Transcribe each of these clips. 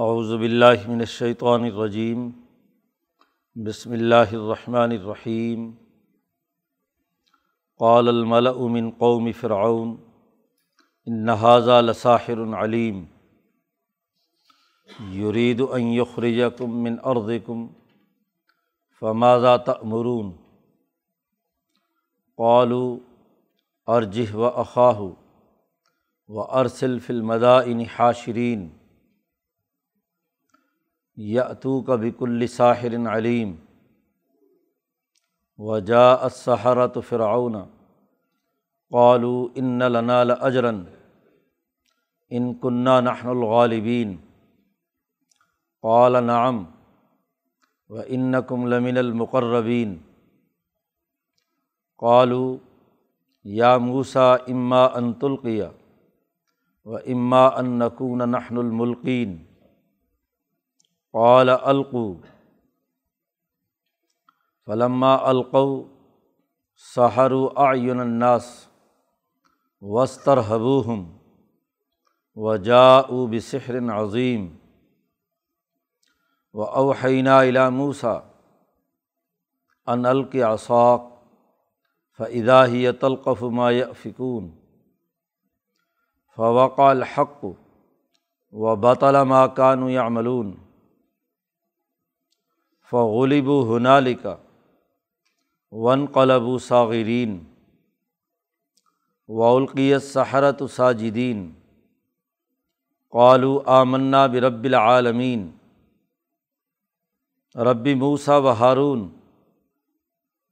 اعوذ باللہ من الشیطان الرجیم، بسم اللہ الرحمن الرحیم۔ قال الملأ من قوم فرعون، ان هذا لساحر علیم۔ یرید ان یخرجکم من ارضکم، فماذا تأمرون؟ قالوا ارجہ و اخاہ و ارسل فی المدائن حاشرین۔ یاتو کا بک الساحر علیم و جا السحرت فرعون قالوا ان لنا لاجرا ان كنا نحن الغالبین قال نعم و انکم لمن المقربین قالوا یا موسا اما ان تلقیہ و اما ان نقون نحن الملقین قال القو فلما القو سحر اعین الناس وستر حبوہم و جا بسحر عظیم و اوحینہ الا موسا ان الق اصاق فعدا تلقف ما فکون فوق الحق و بطل ما کانو یعملون فغلب و ون قلب و صاغرین وولقیت سحرت ساجدین قالو آمنا برب العالمین ربی موسا و ہارون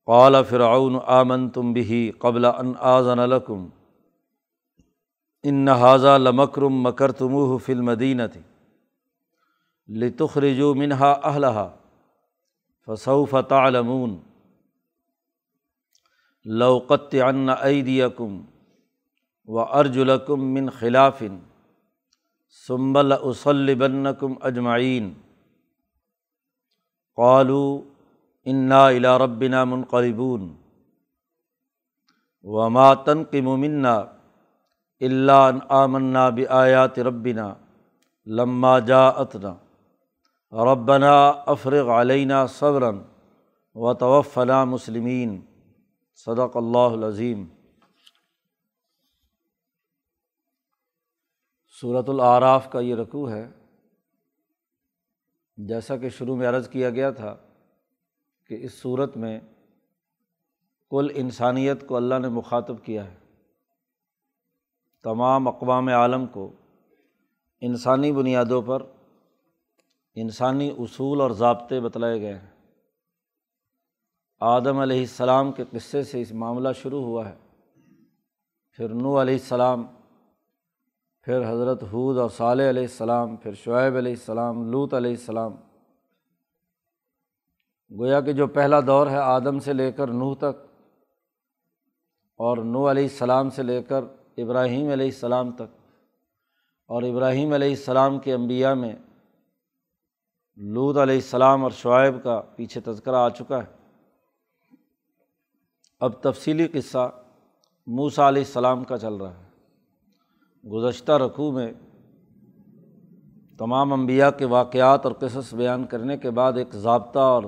قال فرعون آمن تم بھی قبل ان آزن الکم ان حاضہ لمکرم مکر تمہ فلمدین تھی لتخرجو منہا اہلہا فصوف تعلمون. لوقت ان ایدیکم و ارجلکم من خلافن سمبل اسلبنکم اجمعین قالو انا الا ربنا منقلبون. وما تنقم منا الا ان آمنا بآیات ربنا لما جاءتنا. ربنا افرغ علینہ صبرً و توفنا مسلمین صدق اللہ العظیم. صورت العراف کا یہ رقوع ہے۔ جیسا کہ شروع میں عرض کیا گیا تھا کہ اس صورت میں کل انسانیت کو اللہ نے مخاطب کیا ہے۔ تمام اقوام عالم کو انسانی بنیادوں پر انسانی اصول اور ضابطے بتلائے گئے ہیں۔ آدم علیہ السلام کے قصے سے اس معاملہ شروع ہوا ہے۔ پھر نو علیہ السلام، پھر حضرت حود اور صالح علیہ السلام، پھر شعیب علیہ السلام لوت علیہ السلام۔ گویا کہ جو پہلا دور ہے آدم سے لے کر نوح تک اور نو علیہ السلام سے لے کر ابراہیم علیہ السلام تک۔ اور ابراہیم علیہ السلام کے انبیاء میں لود علیہ السلام اور شعیب کا پیچھے تذکرہ آ چکا ہے۔ اب تفصیلی قصہ موسا علیہ السلام کا چل رہا ہے۔ گزشتہ رقوع میں تمام انبیاء کے واقعات اور قصص بیان کرنے کے بعد ایک ضابطہ اور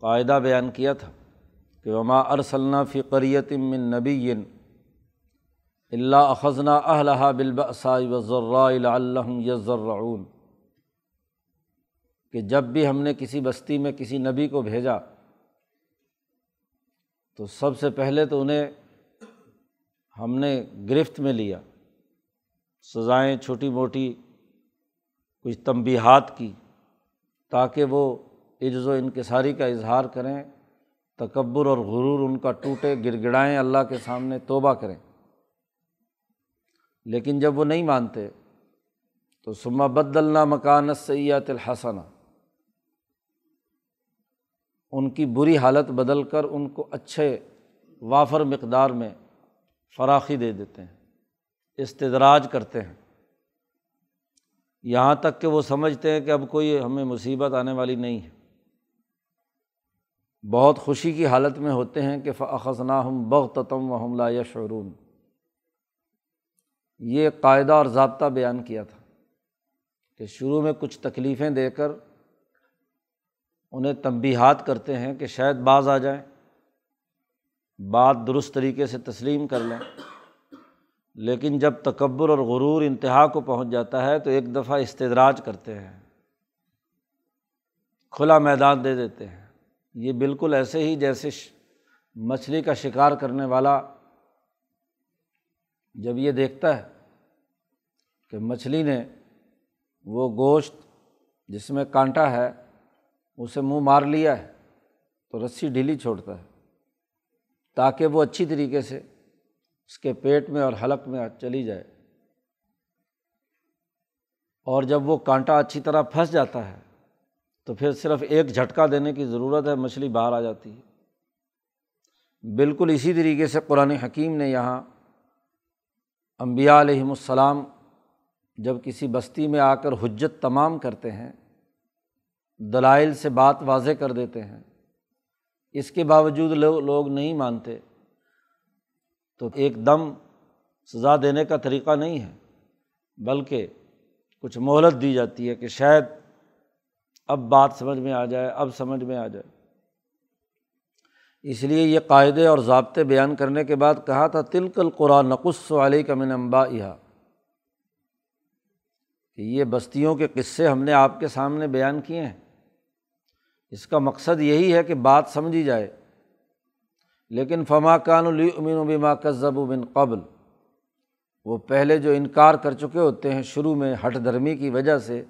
قاعدہ بیان کیا تھا کہ وما ارسلنا فی قریت من نبی اللہ اخذنا اہلہ بالبأساء والضراء لعلہم یضرعون کہ جب بھی ہم نے کسی بستی میں کسی نبی کو بھیجا، تو سب سے پہلے تو انہیں ہم نے گرفت میں لیا، سزائیں چھوٹی موٹی کچھ تنبیہات کی تاکہ وہ عجز و انکساری کا اظہار کریں، تکبر اور غرور ان کا ٹوٹے گر گڑائیں اللہ کے سامنے توبہ کریں۔ لیکن جب وہ نہیں مانتے، تو سما بدلنا مکانت سیات الحسنہ ان کی بری حالت بدل کر ان کو اچھے وافر مقدار میں فراخی دے دیتے ہیں، استدراج کرتے ہیں۔ یہاں تک کہ وہ سمجھتے ہیں کہ اب کوئی ہمیں مصیبت آنے والی نہیں ہے۔ بہت خوشی کی حالت میں ہوتے ہیں کہ فخذنا ہم بغتم و حملہ یا شعرون یہ قاعدہ اور ضابطہ بیان کیا تھا کہ شروع میں کچھ تکلیفیں دے کر انہیں تنبیہات کرتے ہیں کہ شاید بعض آ جائیں، بات درست طریقے سے تسلیم کر لیں۔ لیکن جب تکبر اور غرور انتہا کو پہنچ جاتا ہے تو ایک دفعہ استدراج کرتے ہیں، کھلا میدان دے دیتے ہیں۔ یہ بالکل ایسے ہی جیسے مچھلی کا شکار کرنے والا جب یہ دیکھتا ہے کہ مچھلی نے وہ گوشت جس میں کانٹا ہے اسے منہ مار لیا ہے، تو رسی ڈھیلی چھوڑتا ہے، تاکہ وہ اچھی طریقے سے اس کے پیٹ میں اور حلق میں چلی جائے۔ اور جب وہ کانٹا اچھی طرح پھنس جاتا ہے، تو پھر صرف ایک جھٹکا دینے کی ضرورت ہے، مچھلی باہر آ جاتی ہے۔ بالکل اسی طریقے سے قرآن حکیم نے یہاں امبیا علیہم السلام جب کسی بستی میں آ کر حجت تمام کرتے ہیں دلائل سے بات واضح کر دیتے ہیں۔ اس کے باوجود لوگ لوگ نہیں مانتے۔ تو ایک دم سزا دینے کا طریقہ نہیں ہے، بلکہ کچھ مہلت دی جاتی ہے کہ شاید اب بات سمجھ میں آ جائے، اب سمجھ میں آ جائے۔ اس لیے یہ قاعدے اور ضابطے بیان کرنے کے بعد کہا تھا تلکل قرآن نقص علی کا من امبا کہ یہ بستیوں کے قصے ہم نے آپ کے سامنے بیان کیے ہیں۔ اس کا مقصد یہی ہے کہ بات سمجھی جائے۔ لیکن فما کان اللی امین و بیما کذب بن قبل۔ وہ پہلے جو انکار کر چکے ہوتے ہیں، شروع میں ہٹ دھرمی کی وجہ سے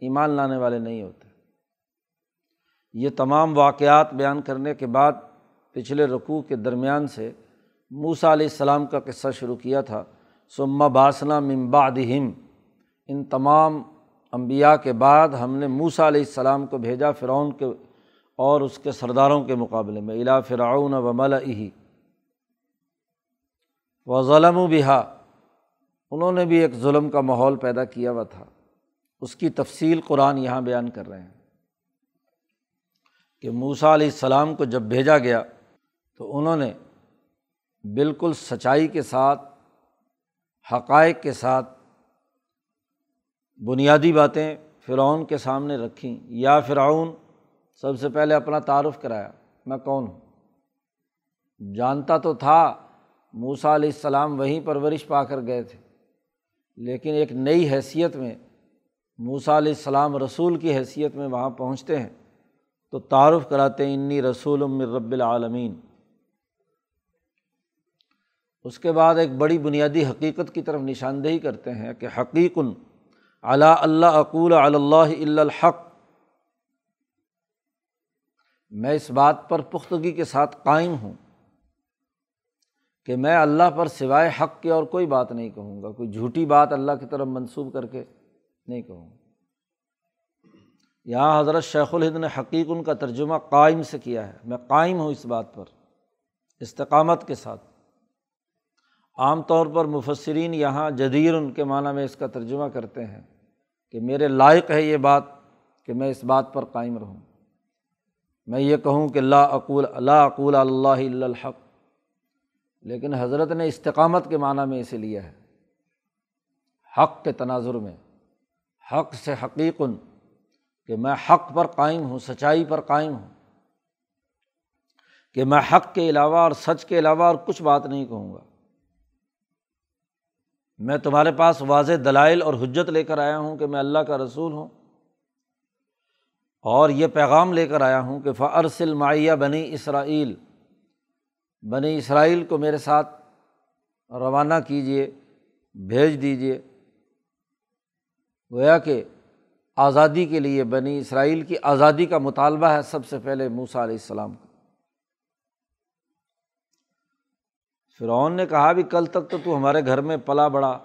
ایمان لانے والے نہیں ہوتے۔ یہ تمام واقعات بیان کرنے کے بعد پچھلے رقوع کے درمیان سے موسا علیہ السلام کا قصہ شروع کیا تھا۔ سما باسنا ممبادہم ان تمام امبیا کے بعد ہم نے موسا علیہ السلام کو بھیجا فرعون کے اور اس کے سرداروں کے مقابلے میں الا فرعون و مل و ظلم و بہا۔ انہوں نے بھی ایک ظلم کا ماحول پیدا کیا ہوا تھا۔ اس کی تفصیل قرآن یہاں بیان کر رہے ہیں۔ کہ موسا علیہ السلام کو جب بھیجا گیا تو انہوں نے بالکل سچائی کے ساتھ، حقائق کے ساتھ بنیادی باتیں فرعون کے سامنے رکھیں، یا فرعون سب سے پہلے اپنا تعارف کرایا، میں کون ہوں؟ جانتا تو تھا موسا علیہ السلام وہیں پرورش پا کر گئے تھے، لیکن ایک نئی حیثیت میں موسا علیہ السلام رسول کی حیثیت میں وہاں پہنچتے ہیں، تو تعارف کراتے ہیں، انی رسول رب العالمین. اس کے بعد ایک بڑی بنیادی حقیقت کی طرف نشاندہی کرتے ہیں کہ حقیقن علا اللہ عقول اللہ الحق. میں اس بات پر پختگی کے ساتھ قائم ہوں کہ میں اللہ پر سوائے حق کے اور کوئی بات نہیں کہوں گا، کوئی جھوٹی بات اللہ کی طرف منسوب کر کے نہیں کہوں گا۔ یہاں حضرت شیخ الہند نے حقیق ان کا ترجمہ قائم سے کیا ہے۔ میں قائم ہوں اس بات پر، استقامت کے ساتھ۔ عام طور پر مفسرین یہاں جدیر ان کے معنیٰ میں اس کا ترجمہ کرتے ہیں۔ کہ میرے لائق ہے یہ بات کہ میں اس بات پر قائم رہوں۔ میں یہ کہوں کہ اللہ عقول اللہ عقول اللہ الحق، لیکن حضرت نے استقامت کے معنیٰ میں اسے لیا ہے۔ حق کے تناظر میں، حق سے حقیقن کہ میں حق پر قائم ہوں، سچائی پر قائم ہوں۔ کہ میں حق کے علاوہ اور سچ کے علاوہ اور کچھ بات نہیں کہوں گا۔ میں تمہارے پاس واضح دلائل اور حجت لے کر آیا ہوں کہ میں اللہ کا رسول ہوں اور یہ پیغام لے کر آیا ہوں کہ فرسل معیہ بنی اسرائیل بنی اسرائیل کو میرے ساتھ روانہ کیجیے بھیج دیجیے گویا کہ آزادی کے لیے بنی اسرائیل کی آزادی کا مطالبہ ہے سب سے پہلے موسا علیہ السلام کا۔ فرعون نے کہا بھی کل تک تو تو ہمارے گھر میں پلا بڑا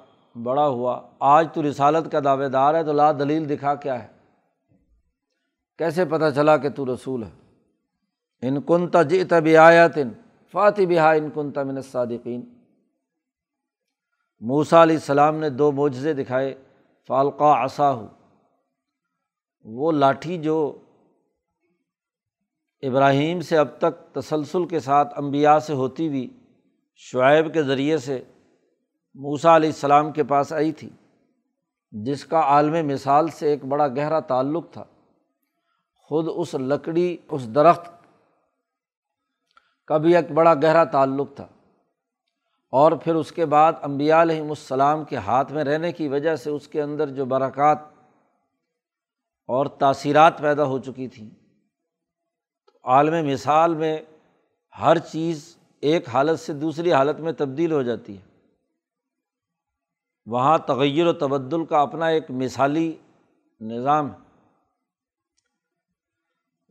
بڑا ہوا۔ آج تو رسالت کا دعوے دار ہے تو لا دلیل دکھا کیا ہے۔ کیسے پتہ چلا کہ تو رسول ہے؟ ان کن تجیت بھی آیا تن فاتح بہا ان کن تمن صادقین موسا علیہ السلام نے دو معجزے دکھائے فالقہ آساہ وہ لاٹھی جو ابراہیم سے اب تک تسلسل کے ساتھ امبیا سے ہوتی ہوئی شعیب کے ذریعے سے موسا علیہ السلام کے پاس آئی تھی، جس کا عالم مثال سے ایک بڑا گہرا تعلق تھا۔ خود اس لکڑی، اس درخت کا بھی ایک بڑا گہرا تعلق تھا۔ اور پھر اس کے بعد امبیا علیہم السلام کے ہاتھ میں رہنے کی وجہ سے اس کے اندر جو برکات اور تاثیرات پیدا ہو چکی تھیں۔ عالم مثال میں ہر چیز ایک حالت سے دوسری حالت میں تبدیل ہو جاتی ہے۔ وہاں تغیر و تبدل کا اپنا ایک مثالی نظام ہے۔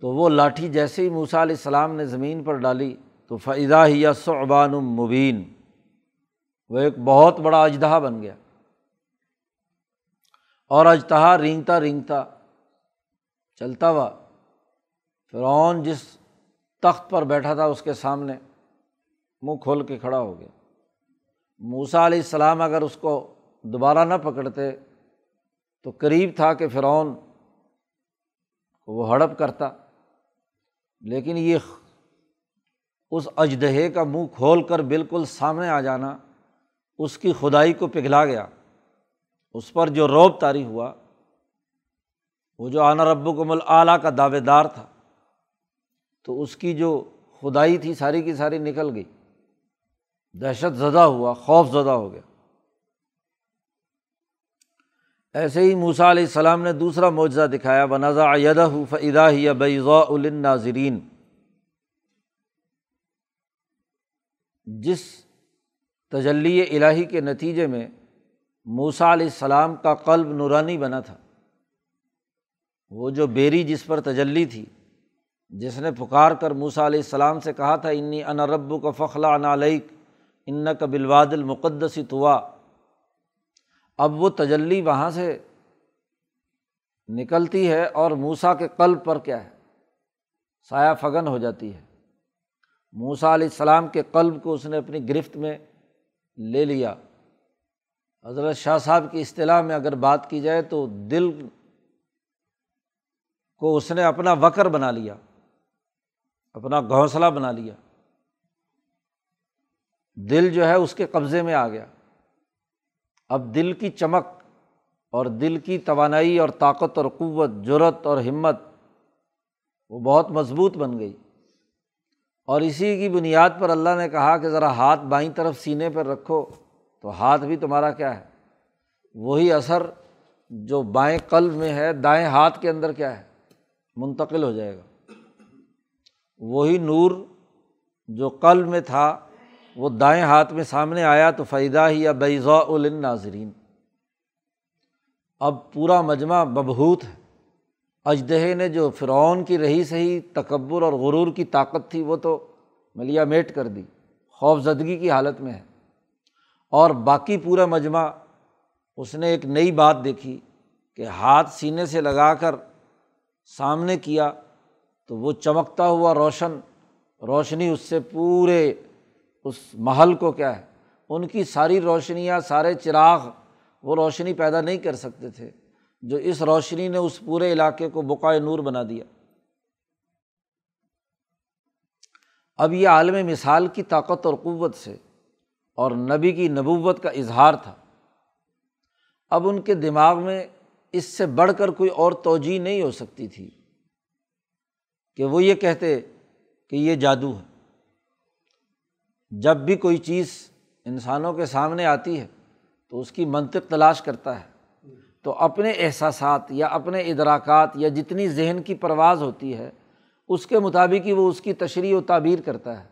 تو وہ لاٹھی جیسے ہی موسا علیہ السلام نے زمین پر ڈالی تو فضا ہی یا صعبان المبین وہ ایک بہت بڑا اجدہا بن گیا۔ اور اجتہا رینگتا رینگتا چلتا ہوا۔ فرعون جس تخت پر بیٹھا تھا اس کے سامنے منہ کھول کے کھڑا ہو گیا۔ موسا علیہ السلام اگر اس کو دوبارہ نہ پکڑتے، تو قریب تھا کہ فرعون وہ ہڑپ کرتا۔ لیکن یہ اس اجدہے کا منہ کھول کر بالکل سامنے آ جانا، اس کی خدائی کو پگھلا گیا۔ اس پر جو روب طاری ہوا، وہ جو آنا رب کو مل اعلیٰ کا دعوے دار تھا، تو اس کی جو خدائی تھی، ساری کی ساری نکل گئی۔ دہشت زدہ ہوا، خوف زدہ ہو گیا۔ ایسے ہی موسا علیہ السلام نے دوسرا معجزہ دکھایا بنازا یدہ فدا ہی بیضا الناظرین جس تجلی الہی کے نتیجے میں موسا علیہ السلام کا قلب نورانی بنا تھا۔ وہ جو بیری جس پر تجلی تھی، جس نے پکار کر موسا علیہ السلام سے کہا تھا انی ان رب کا فخلا علیک ان کا بلواد المقدس توا اب وہ تجلی وہاں سے نکلتی ہے اور موسا کے قلب پر کیا ہے؟ سایہ فگن ہو جاتی ہے۔ موسا علیہ السلام کے قلب کو اس نے اپنی گرفت میں لے لیا۔ حضرت شاہ صاحب کی اصطلاح میں اگر بات کی جائے تو دل کو اس نے اپنا وکر بنا لیا، اپنا گھونسلہ بنا لیا۔ دل جو ہے اس کے قبضے میں آ گیا۔ اب دل کی چمک اور دل کی توانائی اور طاقت اور قوت جرت اور ہمت، وہ بہت مضبوط بن گئی۔ اور اسی کی بنیاد پر اللہ نے کہا کہ ذرا ہاتھ بائیں طرف سینے پر رکھو، تو ہاتھ بھی تمہارا کیا ہے؟ وہی اثر جو بائیں قلب میں ہے، دائیں ہاتھ کے اندر کیا ہے؟ منتقل ہو جائے گا۔ وہی نور جو قلب میں تھا وہ دائیں ہاتھ میں سامنے آیا تو فائدہ ہی یا بیضاء ناظرین اب پورا مجمع ببہوت ہے۔ اجدہ نے جو فرعون کی رہی سہی، تکبر اور غرور کی طاقت تھی، وہ تو ملیا میٹ کر دی۔ خوف زدگی کی حالت میں ہے۔ اور باقی پورا مجمع، اس نے ایک نئی بات دیکھی کہ ہاتھ سینے سے لگا کر سامنے کیا تو وہ چمکتا ہوا روشن، روشنی اس سے پورے اس محل کو کیا ہے؟ ان کی ساری روشنیاں، سارے چراغ وہ روشنی پیدا نہیں کر سکتے تھے، جو اس روشنی نے اس پورے علاقے کو بقائے نور بنا دیا۔ اب یہ عالم مثال کی طاقت اور قوت سے اور نبی کی نبوت کا اظہار تھا۔ اب ان کے دماغ میں اس سے بڑھ کر کوئی اور توجہ نہیں ہو سکتی تھی کہ وہ یہ کہتے کہ یہ جادو ہے۔ جب بھی کوئی چیز انسانوں کے سامنے آتی ہے تو اس کی منطق تلاش کرتا ہے۔ تو اپنے احساسات یا اپنے ادراکات یا جتنی ذہن کی پرواز ہوتی ہے، اس کے مطابق ہی وہ اس کی تشریح و تعبیر کرتا ہے۔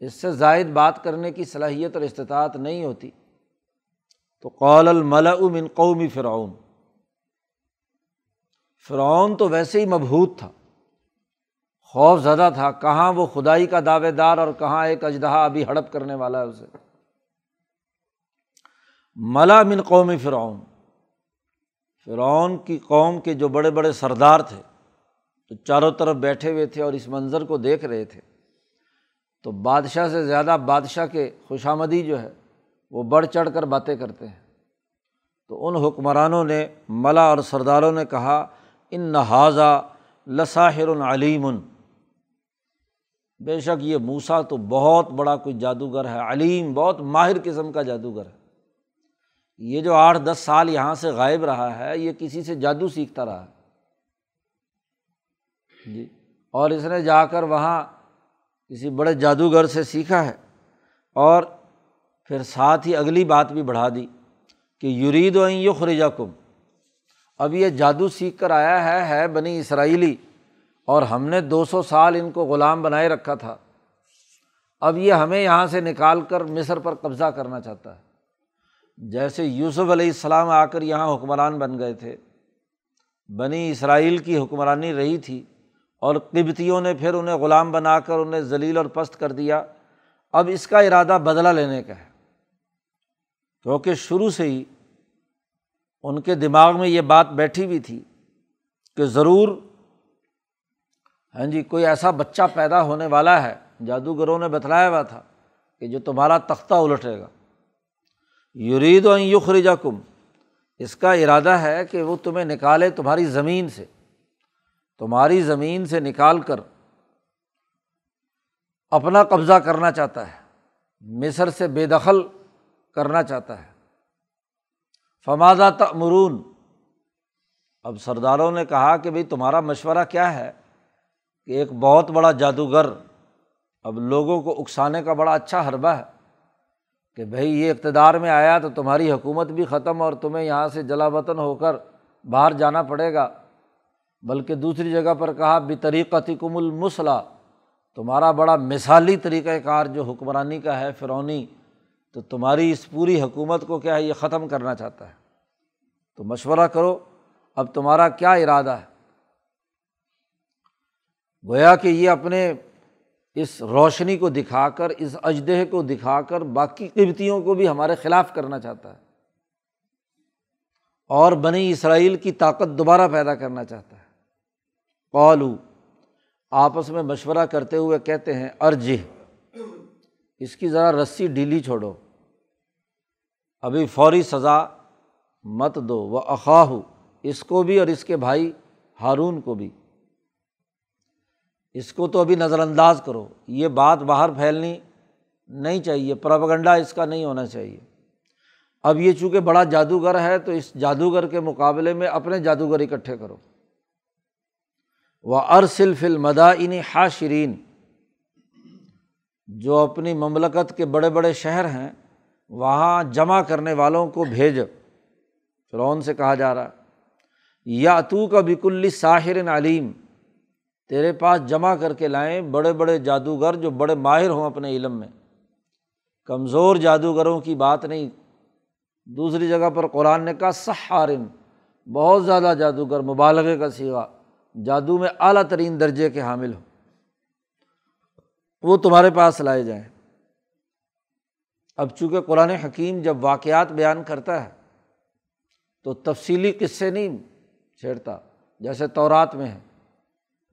اس سے زائد بات کرنے کی صلاحیت اور استطاعت نہیں ہوتی۔ تو قول الملا من قومی فرعون۔ فرعون تو ویسے ہی مبہوت تھا۔ خوف زدہ تھا، کہاں وہ خدائی کا دعوے دار اور کہاں ایک اجدہا ابھی ہڑپ کرنے والا ہے اسے۔ ملا من قومی فرعون۔ فرعون کی قوم کے جو بڑے بڑے سردار تھے تو چاروں طرف بیٹھے ہوئے تھے اور اس منظر کو دیکھ رہے تھے، تو بادشاہ سے زیادہ بادشاہ کے خوش آمدی جو ہے، وہ بڑھ چڑھ کر باتیں کرتے ہیں۔ تو ان حکمرانوں نے، ملا اور سرداروں نے کہا، ان نہذا لساحر العلیم بے شک یہ موسا تو بہت بڑا کوئی جادوگر ہے، علیم، بہت ماہر قسم کا جادوگر ہے۔ یہ جو آٹھ دس سال یہاں سے غائب رہا ہے، یہ کسی سے جادو سیکھتا رہا ہے۔ جی۔ اور اس نے جا کر وہاں کسی بڑے جادوگر سے سیکھا ہے۔ اور پھر ساتھ ہی اگلی بات بھی بڑھا دی کہ یرید و یخرجا کم اب یہ جادو سیکھ کر آیا ہے ہے بنی اسرائیلی۔ اور ہم نے دو سو سال ان کو غلام بنائے رکھا تھا۔ اب یہ ہمیں یہاں سے نکال کر مصر پر قبضہ کرنا چاہتا ہے۔ جیسے یوسف علیہ السلام آ کر یہاں حکمران بن گئے تھے۔ بنی اسرائیل کی حکمرانی رہی تھی اور قبتیوں نے پھر انہیں غلام بنا کر انہیں ذلیل اور پست کر دیا۔ اب اس کا ارادہ بدلہ لینے کا ہے۔ کیونکہ شروع سے ہی ان کے دماغ میں یہ بات بیٹھی ہوئی تھی کہ ضرور ہاں جی کوئی ایسا بچہ پیدا ہونے والا ہے، جادوگروں نے بتلایا ہوا تھا کہ جو تمہارا تختہ الٹے گا۔ یرید و یخرجا کم اس کا ارادہ ہے کہ وہ تمہیں نکالے تمہاری زمین سے۔ تمہاری زمین سے نکال کر اپنا قبضہ کرنا چاہتا ہے، مصر سے بے دخل کرنا چاہتا ہے۔ فمادہ تمرون اب سرداروں نے کہا کہ بھائی تمہارا مشورہ کیا ہے؟ کہ ایک بہت بڑا جادوگر اب لوگوں کو اکسانے کا بڑا اچھا حربہ ہے کہ بھائی یہ اقتدار میں آیا تو تمہاری حکومت بھی ختم اور تمہیں یہاں سے جلا وطن ہو کر باہر جانا پڑے گا۔ بلکہ دوسری جگہ پر کہا بھی طریقتی کم المسلح تمہارا بڑا مثالی طریقۂ کار جو حکمرانی کا ہے فرونی تو تمہاری اس پوری حکومت کو کیا ہے؟ یہ ختم کرنا چاہتا ہے۔ تو مشورہ کرو، اب تمہارا کیا ارادہ ہے؟ گویا کہ یہ اپنے اس روشنی کو دکھا کر، اس اجدہ کو دکھا کر باقی قبتیوں کو بھی ہمارے خلاف کرنا چاہتا ہے۔ اور بنی اسرائیل کی طاقت دوبارہ پیدا کرنا چاہتا ہے۔ قالو، آپس میں مشورہ کرتے ہوئے کہتے ہیں ارج اس کی ذرا رسی ڈھیلی چھوڑو۔ ابھی فوری سزا مت دو وہ اقاہ اس کو بھی اور اس کے بھائی ہارون کو بھی۔ اس کو تو ابھی نظر انداز کرو۔ یہ بات باہر پھیلنی نہیں چاہیے پرپگنڈا اس کا نہیں ہونا چاہیے۔ اب یہ چونکہ بڑا جادوگر ہے تو اس جادوگر کے مقابلے میں اپنے جادوگر اکٹھے کرو۔ وہ ارسل فل مداعنی حاشرین جو اپنی مملکت کے بڑے بڑے شہر ہیں، وہاں جمع کرنے والوں کو بھیج۔ فرعون سے کہا جا رہا یا تو کا بکلی ساحر علیم۔ تیرے پاس جمع کر کے لائیں بڑے بڑے جادوگر جو بڑے ماہر ہوں اپنے علم میں۔ کمزور جادوگروں کی بات نہیں۔ دوسری جگہ پر قرآن نے کہا سہارن بہت زیادہ جادوگر، مبالغے کا سیوا جادو میں اعلیٰ ترین درجے کے حامل ہو وہ تمہارے پاس لائے جائیں۔ اب چونکہ قرآن حکیم جب واقعات بیان کرتا ہے، تو تفصیلی قصے نہیں چھیڑتا، جیسے تورات میں ہے۔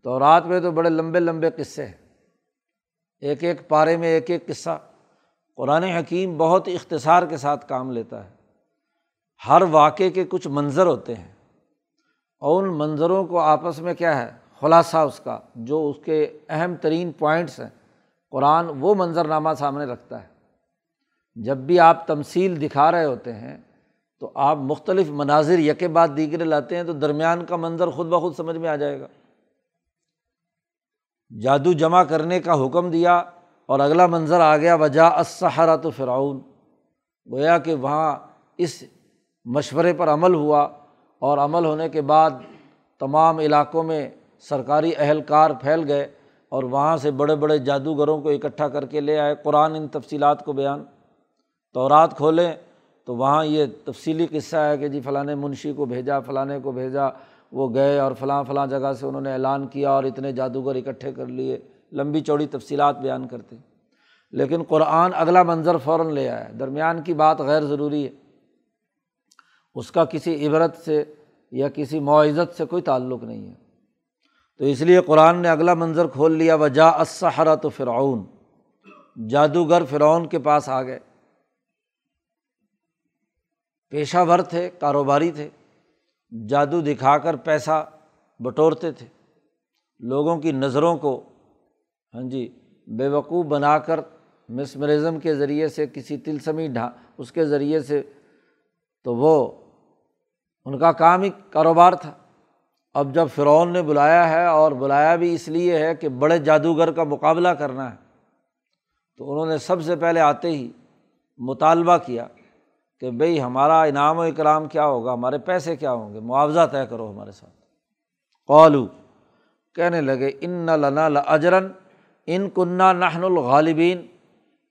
تو رات میں تو بڑے لمبے لمبے قصے ہیں۔ ایک ایک پارے میں ایک ایک قصہ۔ قرآن حکیم بہت اختصار کے ساتھ کام لیتا ہے۔ ہر واقعے کے کچھ منظر ہوتے ہیں۔ اور ان منظروں کو آپس میں کیا ہے؟ خلاصہ اس کا، جو اس کے اہم ترین پوائنٹس ہیں۔ قرآن وہ منظرنامہ سامنے رکھتا ہے۔ جب بھی آپ تمصیل دکھا رہے ہوتے ہیں، تو آپ مختلف مناظر یکے بعد دیگرے لاتے ہیں، تو درمیان کا منظر خود بخود سمجھ میں آ جائے گا۔ جادو جمع کرنے کا حکم دیا اور اگلا منظر آ گیا وجہ اسحرا تو فرعون۔ گویا کہ وہاں اس مشورے پر عمل ہوا اور عمل ہونے کے بعد تمام علاقوں میں سرکاری اہلکار پھیل گئے اور وہاں سے بڑے بڑے جادوگروں کو اکٹھا کر کے لے آئے۔ قرآن ان تفصیلات کو بیان۔ تو رات کھولیں تو وہاں یہ تفصیلی قصہ ہے کہ جی فلاں منشی کو بھیجا، فلاں کو بھیجا وہ گئے اور فلاں فلاں جگہ سے انہوں نے اعلان کیا اور اتنے جادوگر اکٹھے کر لیے، لمبی چوڑی تفصیلات بیان کرتے۔ لیکن قرآن اگلا منظر فوراً لے آیا۔ درمیان کی بات غیر ضروری ہے۔ اس کا کسی عبرت سے یا کسی معزت سے کوئی تعلق نہیں ہے۔ تو اس لیے قرآن نے اگلا منظر کھول لیا وجا اسحرا تو فرعون۔ جادوگر فرعون کے پاس آ گئے۔ پیشہ ور تھے، کاروباری تھے۔ جادو دکھا کر پیسہ بٹورتے تھے۔ لوگوں کی نظروں کو ہاں جی بے وقوع بنا کر مسمرزم کے ذریعے سے کسی تلسمی ڈھا، اس کے ذریعے سے تو وہ، ان کا کام ہی کاروبار تھا۔ اب جب فرعون نے بلایا ہے اور بلایا بھی اس لیے ہے کہ بڑے جادوگر کا مقابلہ کرنا ہے، تو انہوں نے سب سے پہلے آتے ہی مطالبہ کیا کہ بھئی ہمارا انعام و اکرام کیا ہوگا؟ ہمارے پیسے کیا ہوں گے؟ معاوضہ طے کرو ہمارے ساتھ۔ قالو، کہنے لگے، ان لنا اجرن ان کنہ نحن الغالبین۔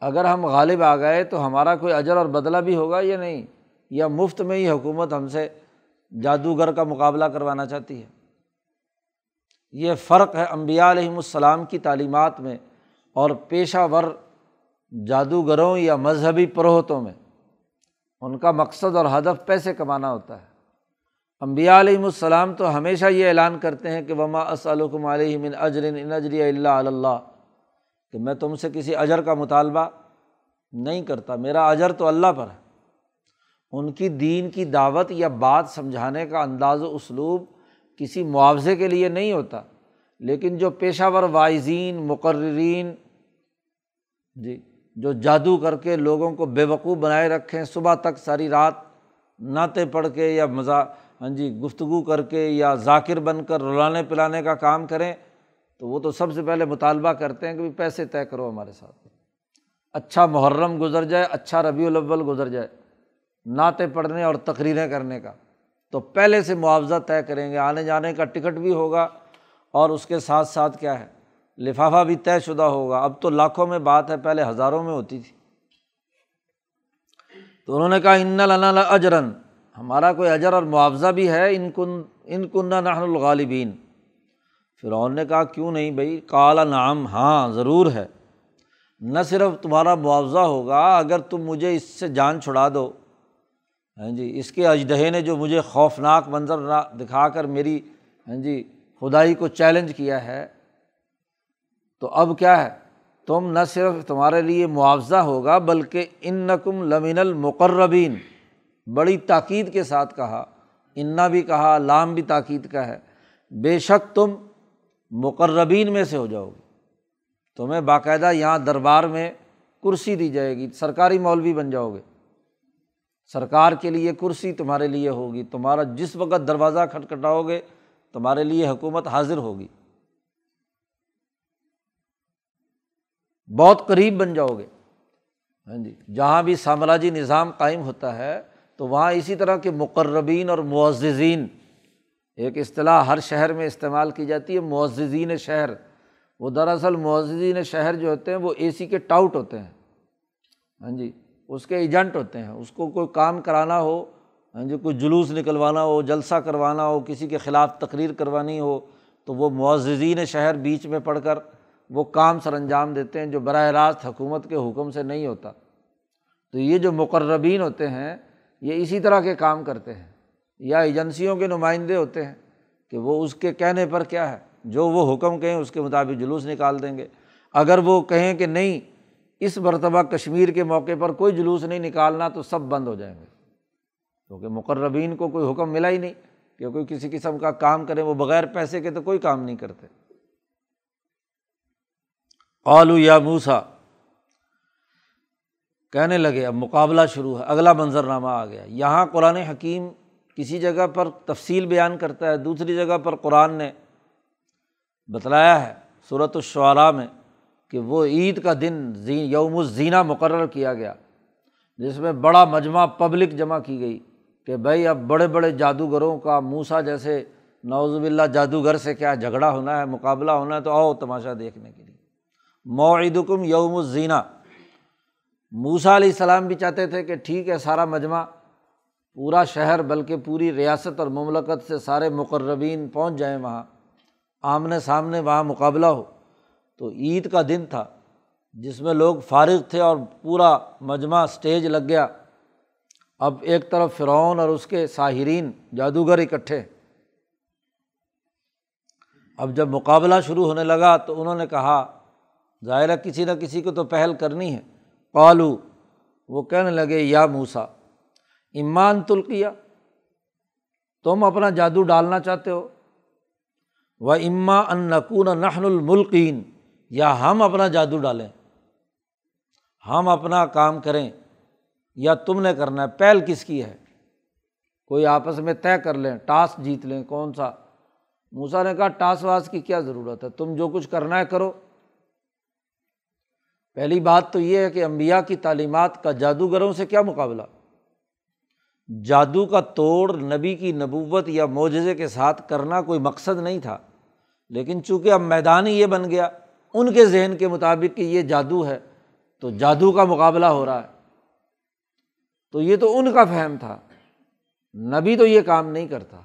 اگر ہم غالب آ گئے تو ہمارا کوئی اجر اور بدلہ بھی ہوگا یا نہیں؟ یا مفت میں ہی حکومت ہم سے جادوگر کا مقابلہ کروانا چاہتی ہے۔ یہ فرق ہے امبیا علیہم السلام کی تعلیمات میں اور پیشہ ور جادوگروں یا مذہبی پروہتوں میں۔ ان کا مقصد اور ہدف پیسے کمانا ہوتا ہے۔ امبیا علیہم السلام تو ہمیشہ یہ اعلان کرتے ہیں کہ وما اسلکم علیہ من اجر ان اجری اللہ اللہ کہ میں تم سے کسی اجر کا مطالبہ نہیں کرتا، میرا اجر تو اللہ پر ہے۔ ان کی دین کی دعوت یا بات سمجھانے کا انداز و اسلوب کسی معاوضے کے لیے نہیں ہوتا، لیکن جو پیشہ ور وائزین مقررین جی جو جادو کر کے لوگوں کو بے وقوع بنائے رکھیں، صبح تک ساری رات نعتیں پڑھ کے یا مزا ہاں جی گفتگو کر کے یا ذاکر بن کر رلانے پلانے کا کام کریں، تو وہ تو سب سے پہلے مطالبہ کرتے ہیں کہ پیسے طے کرو ہمارے ساتھ۔ اچھا محرم گزر جائے اچھا ربیع الاول گزر جائے، نعتیں پڑھنے اور تقریریں کرنے کا۔ تو پہلے سے معاوضہ طے کریں گے، آنے جانے کا ٹکٹ بھی ہوگا اور اس کے ساتھ ساتھ کیا ہے؟ لفافہ بھی طے شدہ ہوگا۔ اب تو لاکھوں میں بات ہے، پہلے ہزاروں میں ہوتی تھی۔ تو انہوں نے کہا، ان لنا اجرن ہمارا کوئی اجر اور معاوضہ بھی ہے، ان کن ان کن نحن الغالبین فرعون نے کہا، کیوں نہیں بھائی؟ کالا نام ہاں ضرور ہے۔ نہ صرف تمہارا معاوضہ ہوگا، اگر تم مجھے اس سے جان چھڑا دو۔ ہاں جی اس کے اجدہے نے جو مجھے خوفناک منظر دکھا کر میری ہاں جی خدائی کو چیلنج کیا ہے تو اب کیا ہے؟ تم نہ صرف تمہارے لیے معاوضہ ہوگا بلکہ ان نقم لمن المقربین بڑی تاکید کے ساتھ کہا، انا بھی کہا، لام بھی تاکید کا ہے۔ بے شک تم مقربین میں سے ہو جاؤ گے۔ تمہیں باقاعدہ یہاں دربار میں کرسی دی جائے گی، سرکاری مولوی بن جاؤ گے۔ سرکار کے لیے کرسی تمہارے لیے ہوگی، تمہارا جس وقت دروازہ کھٹکھٹاؤ گے، تمہارے لیے حکومت حاضر ہوگی۔ بہت قریب بن جاؤ گے۔ ہاں جی جہاں بھی سامراجی نظام قائم ہوتا ہے، تو وہاں اسی طرح کے مقربین اور معززین، ایک اصطلاح ہر شہر میں استعمال کی جاتی ہے، معززین شہر۔ وہ دراصل معززین شہر جو ہوتے ہیں، وہ اے سی کے ٹاؤٹ ہوتے ہیں۔ ہاں جی اس کے ایجنٹ ہوتے ہیں۔ اس کو کوئی کام کرانا ہو ہاں جی کوئی جلوس نکلوانا ہو، جلسہ کروانا ہو، کسی کے خلاف تقریر کروانی ہو، تو وہ معززین شہر بیچ میں پڑھ کر وہ کام سر انجام دیتے ہیں جو براہ راست حکومت کے حکم سے نہیں ہوتا۔ تو یہ جو مقربین ہوتے ہیں، یہ اسی طرح کے کام کرتے ہیں۔ یا ایجنسیوں کے نمائندے ہوتے ہیں کہ وہ اس کے کہنے پر کیا ہے۔ جو وہ حکم کہیں، اس کے مطابق جلوس نکال دیں گے۔ اگر وہ کہیں کہ نہیں، اس مرتبہ کشمیر کے موقع پر کوئی جلوس نہیں نکالنا تو سب بند ہو جائیں گے۔ کیونکہ مقربین کو کوئی حکم ملا ہی نہیں کہ کوئی کسی قسم کا کام کرے، وہ بغیر پیسے کے تو کوئی کام نہیں کرتے۔ قالو یا موسا کہنے لگے، اب مقابلہ شروع ہے، اگلا منظر نامہ آ گیا۔ یہاں قرآن حکیم کسی جگہ پر تفصیل بیان کرتا ہے، دوسری جگہ پر قرآن نے بتلایا ہے صورت الشعراء میں کہ وہ عید کا دن یوم الزینہ مقرر کیا گیا، جس میں بڑا مجمع پبلک جمع کی گئی کہ بھائی، اب بڑے بڑے جادوگروں کا موسا جیسے نوزب اللہ جادوگر سے کیا جھگڑا ہونا ہے، مقابلہ ہونا ہے، تو آؤ تماشا دیکھنے کے لیے۔ موعدکم یوم الزینہ موسا علیہ السلام بھی چاہتے تھے کہ ٹھیک ہے، سارا مجمع، پورا شہر، بلکہ پوری ریاست اور مملکت سے سارے مقربین پہنچ جائیں وہاں، آمنے سامنے وہاں مقابلہ ہو۔ تو عید کا دن تھا، جس میں لوگ فارغ تھے اور پورا مجمع اسٹیج لگ گیا۔ اب ایک طرف فرعون اور اس کے ساحرین جادوگر اکٹھے۔ اب جب مقابلہ شروع ہونے لگا تو انہوں نے کہا ظاہرہ کسی نہ کسی کو تو پہل کرنی ہے۔ پالو وہ کہنے لگے، یا موسا ایمان تلقیا تم اپنا جادو ڈالنا چاہتے ہو۔ وہ اما ان نقون نحن الملقین، یا ہم اپنا جادو ڈالیں۔ ہم اپنا کام کریں، یا تم نے کرنا ہے۔ پہل کس کی ہے؟ کوئی آپس میں طے کر لیں ٹاس جیت لیں، کون سا؟ موسا نے کہا ٹاس واس کی کیا ضرورت ہے؟ تم جو کچھ کرنا ہے کرو۔ پہلی بات تو یہ ہے کہ امبیا کی تعلیمات کا جادوگروں سے کیا مقابلہ؟ جادو کا توڑ نبی کی نبوت یا معجزے کے ساتھ کرنا کوئی مقصد نہیں تھا، لیکن چونکہ اب میدان ہی یہ بن گیا، ان کے ذہن کے مطابق کہ یہ جادو ہے تو جادو کا مقابلہ ہو رہا ہے۔ تو یہ تو ان کا فہم تھا۔ نبی تو یہ کام نہیں کرتا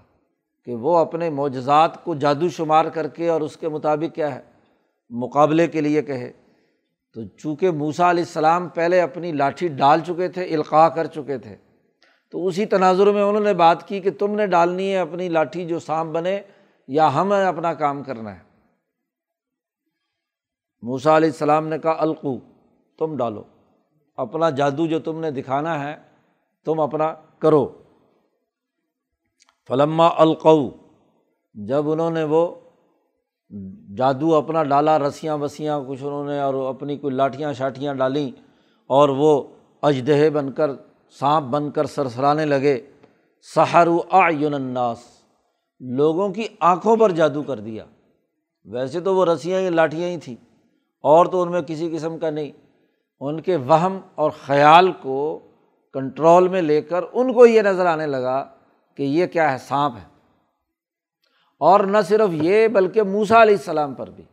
کہ وہ اپنے معجزات کو جادو شمار کر کے اور اس کے مطابق کیا ہے، مقابلے کے لیے کہے۔ تو چونکہ موسا علیہ السلام پہلے اپنی لاٹھی ڈال چکے تھے، القاع کر چکے تھے، تو اسی تناظر میں انہوں نے بات کی کہ تم نے ڈالنی ہے اپنی لاٹھی جو سام بنے، یا ہمیں اپنا کام کرنا ہے؟ موسا علیہ السلام نے کہا، القو، تم ڈالو، اپنا جادو جو تم نے دکھانا ہے، تم اپنا کرو۔ فلما القو، جب انہوں نے وہ جادو اپنا ڈالا، رسیاں وسیاں، کچھ انہوں نے اور اپنی کوئی لاٹھیاں شاٹیاں ڈالیں اور وہ اجدہ بن کر، سانپ بن کر سرسرانے لگے۔ سہارو آ الناس، لوگوں کی آنکھوں پر جادو کر دیا۔ ویسے تو وہ رسیاں ہی لاٹھیاں ہی تھیں، اور تو ان میں کسی قسم کا نہیں۔ ان کے وہم اور خیال کو کنٹرول میں لے کر ان کو یہ نظر آنے لگا کہ یہ کیا ہے، سانپ ہے۔ اور نہ صرف یہ بلکہ موسا علیہ السلام پر بھی۔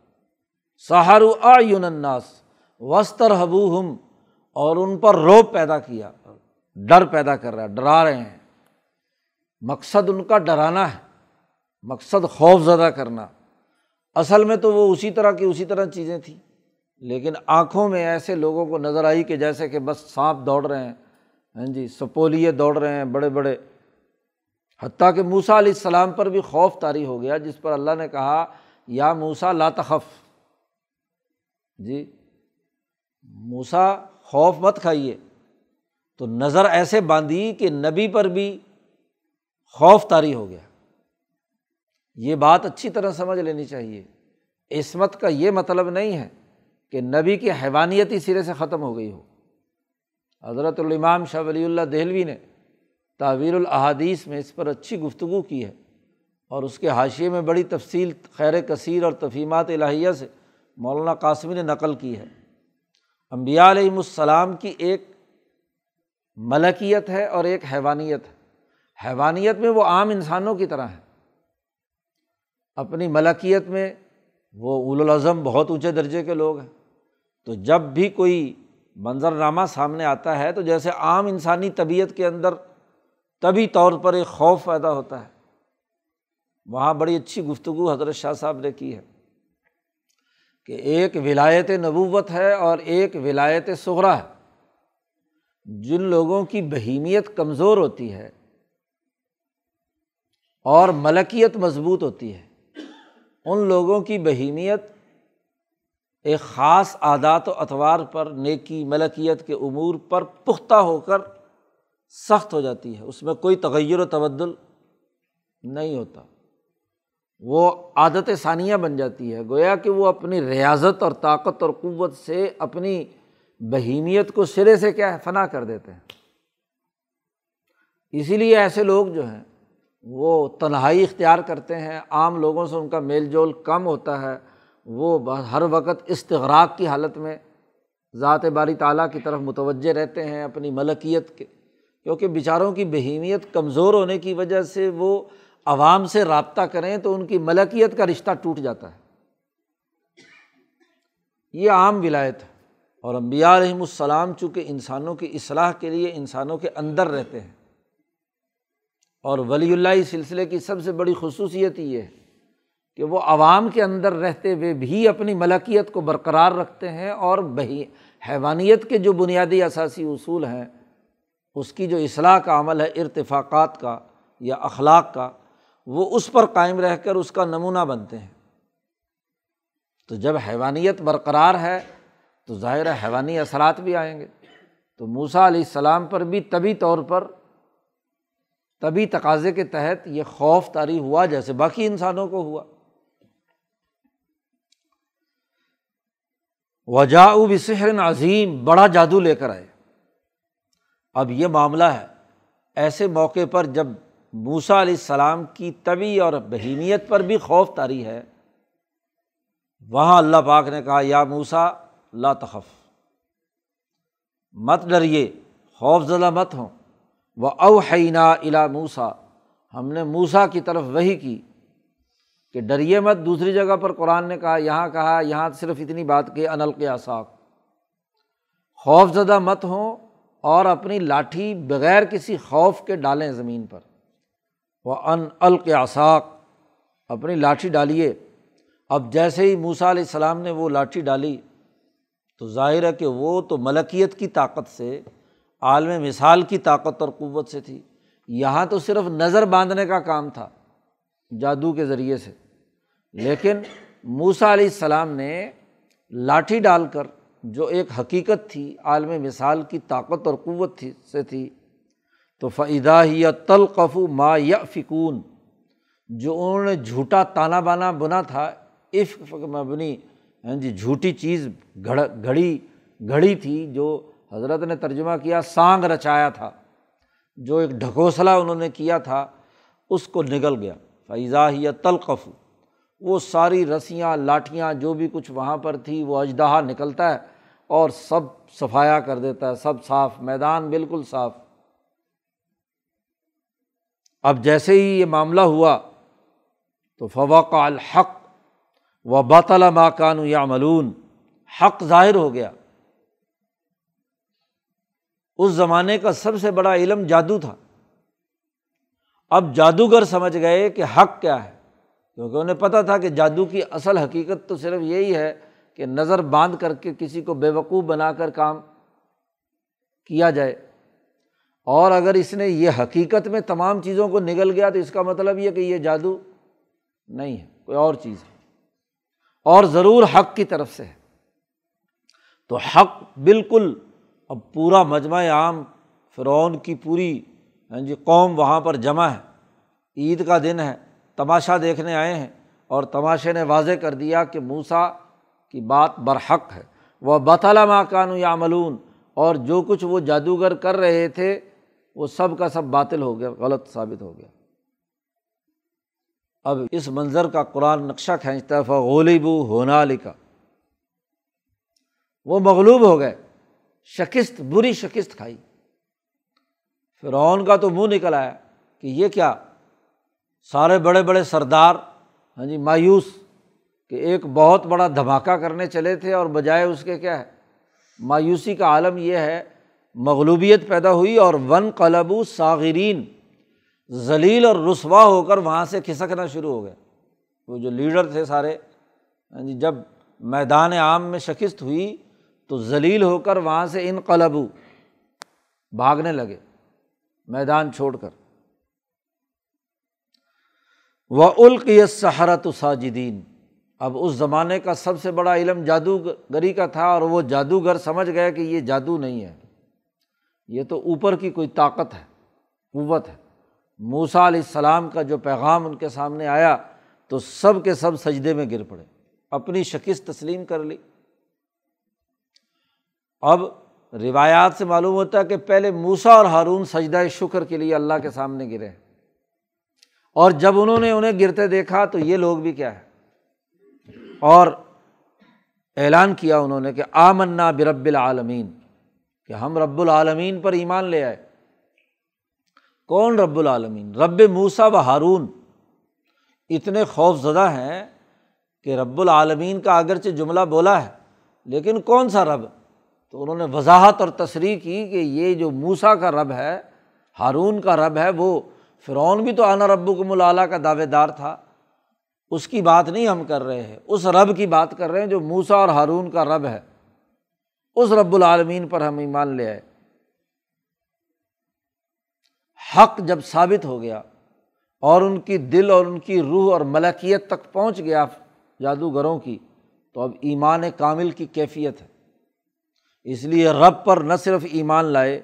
سہارو آناس وسطر حبو ہم اور ان پر روب پیدا کیا، ڈر پیدا کر رہا ہے، ڈرا رہے ہیں۔ مقصد ان کا ڈرانا ہے، مقصد خوف زدہ کرنا۔ اصل میں تو وہ اسی طرح کی اسی طرح چیزیں تھیں، لیکن آنکھوں میں ایسے لوگوں کو نظر آئی کہ جیسے کہ بس سانپ دوڑ رہے ہیں۔ ہاں جی سپولیے دوڑ رہے ہیں، بڑے بڑے۔ حتیٰ کہ موسا علیہ السلام پر بھی خوف طاری ہو گیا، جس پر اللہ نے کہا، یا موسا لاتخف جی موسا خوف مت کھائیے۔ تو نظر ایسے باندھی کہ نبی پر بھی خوف طاری ہو گیا۔ یہ بات اچھی طرح سمجھ لینی چاہیے۔ عصمت کا یہ مطلب نہیں ہے کہ نبی کی حیوانیت ہی سرے سے ختم ہو گئی ہو۔ حضرت الامام شاہ ولی اللہ دہلوی نے تعویر الحادیث میں اس پر اچھی گفتگو کی ہے اور اس کے حاشیے میں بڑی تفصیل، خیر کثیر اور تفیمات الہیہ سے مولانا قاسمی نے نقل کی ہے۔ امبیا علیہم السلام کی ایک ملکیت ہے اور ایک حیوانیت ہے۔ حیوانیت میں وہ عام انسانوں کی طرح ہے۔ اپنی ملکیت میں وہ اول الاظم بہت اونچے درجے کے لوگ ہیں۔ تو جب بھی کوئی منظرنامہ سامنے آتا ہے تو جیسے عام انسانی طبیعت کے اندر طبی طور پر ایک خوف پیدا ہوتا ہے۔ وہاں بڑی اچھی گفتگو حضرت شاہ صاحب نے کی ہے کہ ایک ولایت نبوت ہے اور ایک ولایت سغرا ہے۔ جن لوگوں کی بہیمیت کمزور ہوتی ہے اور ملکیت مضبوط ہوتی ہے، ان لوگوں کی بہیمیت ایک خاص عادات و اطوار پر، نیکی، ملکیت کے امور پر پختہ ہو کر سخت ہو جاتی ہے، اس میں کوئی تغیر و تبدل نہیں ہوتا۔ وہ عادت ثانیہ بن جاتی ہے، گویا کہ وہ اپنی ریاضت اور طاقت اور قوت سے اپنی بہیمیت کو سرے سے کیا ہے، فنا کر دیتے ہیں۔ اسی لیے ایسے لوگ جو ہیں، وہ تنہائی اختیار کرتے ہیں، عام لوگوں سے ان کا میل جول کم ہوتا ہے۔ وہ ہر وقت استغراق کی حالت میں ذات باری تعالیٰ کی طرف متوجہ رہتے ہیں، اپنی ملکیت کے کیونکہ بیچاروں کی بہیمیت کمزور ہونے کی وجہ سے وہ عوام سے رابطہ کریں تو ان کی ملکیت کا رشتہ ٹوٹ جاتا ہے۔ یہ عام ولایت ہے اور امبیا علیہم السلام چونکہ انسانوں کی اصلاح کے لیے انسانوں کے اندر رہتے ہیں۔ اور ولی اللہ سلسلے کی سب سے بڑی خصوصیت یہ ہے کہ وہ عوام کے اندر رہتے ہوئے بھی اپنی ملکیت کو برقرار رکھتے ہیں اور بہی، حیوانیت کے جو بنیادی اثاثی اصول ہیں اس کی جو اصلاح کا عمل ہے، ارتفاقات کا یا اخلاق کا، وہ اس پر قائم رہ کر اس کا نمونہ بنتے ہیں۔ تو جب حیوانیت برقرار ہے، تو ظاہر حیوانی اثرات بھی آئیں گے۔ تو موسا علیہ السلام پر بھی طبی طور پر، طبی تقاضے کے تحت یہ خوف طاری ہوا جیسے باقی انسانوں کو ہوا۔ وجا بصحر عظیم، بڑا جادو لے کر آئے۔ اب یہ معاملہ ہے۔ ایسے موقع پر جب موسا علیہ السلام کی طبی اور بہیمیت پر بھی خوف طاری ہے، وہاں اللہ پاک نے کہا، یا موسا لا تخف۔ مت ڈریے، خوف زدہ مت ہوں۔ وہ اوحینا الا موسا ہم نے موسا کی طرف وہی کی کہ ڈریے مت۔ دوسری جگہ پر قرآن نے کہا، یہاں کہا، یہاں صرف اتنی بات کہ، انل کے آساک خوف زدہ مت ہوں اور اپنی لاٹھی بغیر کسی خوف کے ڈالیں زمین پر۔ وہ ان القیاساک اپنی لاٹھی ڈالیے۔ اب جیسے ہی موسا علیہ السلام نے وہ لاٹھی ڈالی، تو ظاہر ہے کہ وہ تو ملکیت کی طاقت سے، عالم مثال کی طاقت اور قوت سے تھی۔ یہاں تو صرف نظر باندھنے کا کام تھا، جادو کے ذریعے سے۔ لیکن موسا علیہ السلام نے لاٹھی ڈال کر جو ایک حقیقت تھی، عالم مثال کی طاقت اور قوت تھی، سے تھی۔ تو فعدا ہی تلقف ما یا فکون جو انہوں نے جھوٹا تانا بانا بنا تھا عفق مبنی ہاں جی جھوٹی چیز گھڑ، گھڑی گھڑی تھی جو حضرت نے ترجمہ کیا، سانگ رچایا تھا۔ جو ایک ڈھکوسلا انہوں نے کیا تھا، اس کو نگل گیا۔ فیضا ہی تلقف، وہ ساری رسیاں، لاٹیاں، جو بھی کچھ وہاں پر تھی، وہ اجدہا نکلتا ہے۔ اور سب صفایا کر دیتا ہے، سب صاف، میدان بالکل صاف۔ اب جیسے ہی یہ معاملہ ہوا تو فوق الحق و باطلا ماکان یا ملون حق ظاہر ہو گیا۔ اس زمانے کا سب سے بڑا علم جادو تھا۔ اب جادوگر سمجھ گئے کہ حق کیا ہے، کیونکہ انہیں پتہ تھا کہ جادو کی اصل حقیقت تو صرف یہی ہے کہ نظر باندھ کر کے کسی کو بے وقوف بنا کر کام کیا جائے۔ اور اگر اس نے یہ حقیقت میں تمام چیزوں کو نگل گیا تو اس کا مطلب یہ کہ یہ جادو نہیں ہے، کوئی اور چیز ہے۔ اور ضرور حق کی طرف سے ہے۔ تو حق بالکل اب پورا مجمع عام فرعون کی پوری ہاں جی قوم وہاں پر جمع ہے۔ عید کا دن ہے، تماشا دیکھنے آئے ہیں اور تماشے نے واضح کر دیا کہ موسا کی بات برحق ہے۔ وہ بطلا ماں کانو یا ملون اور جو کچھ وہ جادوگر کر رہے تھے، وہ سب کا سب باطل ہو گیا، غلط ثابت ہو گیا۔ اب اس منظر کا قرآن نقشہ کھینچتا ہے فغولب ہونا لکھا وہ مغلوب ہو گئے۔ شکست، بری شکست کھائی۔ فرعون کا تو منہ نکل آیا کہ یہ کیا؟ سارے بڑے بڑے سردار ہاں جی مایوس۔ کہ ایک بہت بڑا دھماکہ کرنے چلے تھے اور بجائے اس کے کیا ہے، مایوسی کا عالم یہ ہے، مغلوبیت پیدا ہوئی اور ون قلب ساغرین ذلیل اور رسوا ہو کر وہاں سے کھسکنا شروع ہو گئے۔ وہ جو لیڈر تھے سارے ہاں جی، جب میدان عام میں شکست ہوئی تو ذلیل ہو کر وہاں سے ان قلبو بھاگنے لگے، میدان چھوڑ کر۔ وہ القی سہارت ساجدین اب اس زمانے کا سب سے بڑا علم جادوگری کا تھا اور وہ جادوگر سمجھ گئے کہ یہ جادو نہیں ہے۔ یہ تو اوپر کی کوئی طاقت ہے، قوت ہے۔ موسا علیہ السلام کا جو پیغام ان کے سامنے آیا تو سب کے سب سجدے میں گر پڑے، اپنی شکست تسلیم کر لی۔ اب روایات سے معلوم ہوتا ہے کہ پہلے موسا اور ہارون سجدہ شکر کے لیے اللہ کے سامنے گرے۔ اور جب انہوں نے انہیں گرتے دیکھا تو یہ لوگ بھی کیا ہے؟ اور اعلان کیا انہوں نے کہ آمنا برب العالمین، کہ ہم رب العالمین پر ایمان لے آئے۔ کون رب العالمین؟ رب موسا و ہارون۔ اتنے خوف زدہ ہیں کہ رب العالمین کا اگرچہ جملہ بولا ہے، لیکن کون سا رب؟ تو انہوں نے وضاحت اور تصریح کی کہ یہ جو موسا کا رب ہے، ہارون کا رب ہے، وہ فرعون بھی تو آنا رب کو ملالا کا دعوے دار تھا۔ اس کی بات نہیں ہم کر رہے ہیں، اس رب کی بات کر رہے ہیں جو موسا اور ہارون کا رب ہے۔ اس رب العالمین پر ہم ایمان لے آئے۔ حق جب ثابت ہو گیا اور ان کی دل اور ان کی روح اور ملکیت تک پہنچ گیا جادوگروں کی، تو اب ایمان کامل کی کیفیت ہے۔ اس لیے رب پر نہ صرف ایمان لائے،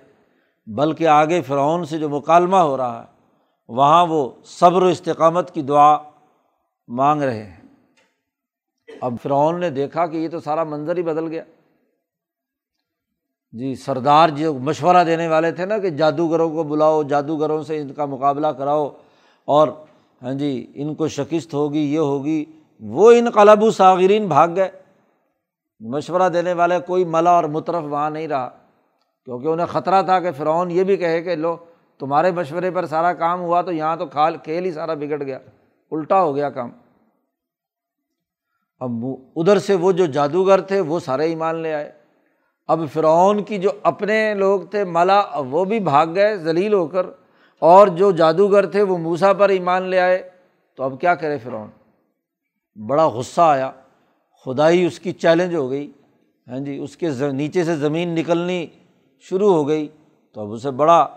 بلکہ آگے فرعون سے جو مکالمہ ہو رہا ہے، وہاں وہ صبر و استقامت کی دعا مانگ رہے ہیں۔ اب فرعون نے دیکھا کہ یہ تو سارا منظر ہی بدل گیا۔ جی سردار جو مشورہ دینے والے تھے نا کہ جادوگروں کو بلاؤ، جادوگروں سے ان کا مقابلہ کراؤ اور ہاں جی ان کو شکست ہوگی، یہ ہوگی، وہ ان قلب و ساغرین بھاگ گئے۔ مشورہ دینے والے کوئی ملا اور مترف وہاں نہیں رہا۔ کیونکہ انہیں خطرہ تھا کہ فرعون یہ بھی کہے کہ لو، تمہارے مشورے پر سارا کام ہوا تو یہاں تو کھال، کھیل ہی سارا بگڑ گیا۔ الٹا ہو گیا کام۔ اب ادھر سے وہ جو جادوگر تھے وہ سارے ایمان لے آئے۔ اب فرعون کی جو اپنے لوگ تھے ملا وہ بھی بھاگ گئے ذلیل ہو کر۔ اور جو جادوگر تھے وہ موسا پر ایمان لے آئے۔ تو اب کیا کرے فرعون؟ بڑا غصہ آیا۔ خدائی اس کی چیلنج ہو گئی۔ ہاں جی اس کے نیچے سے زمین نکلنی شروع ہو گئی۔ تو اب اسے بڑا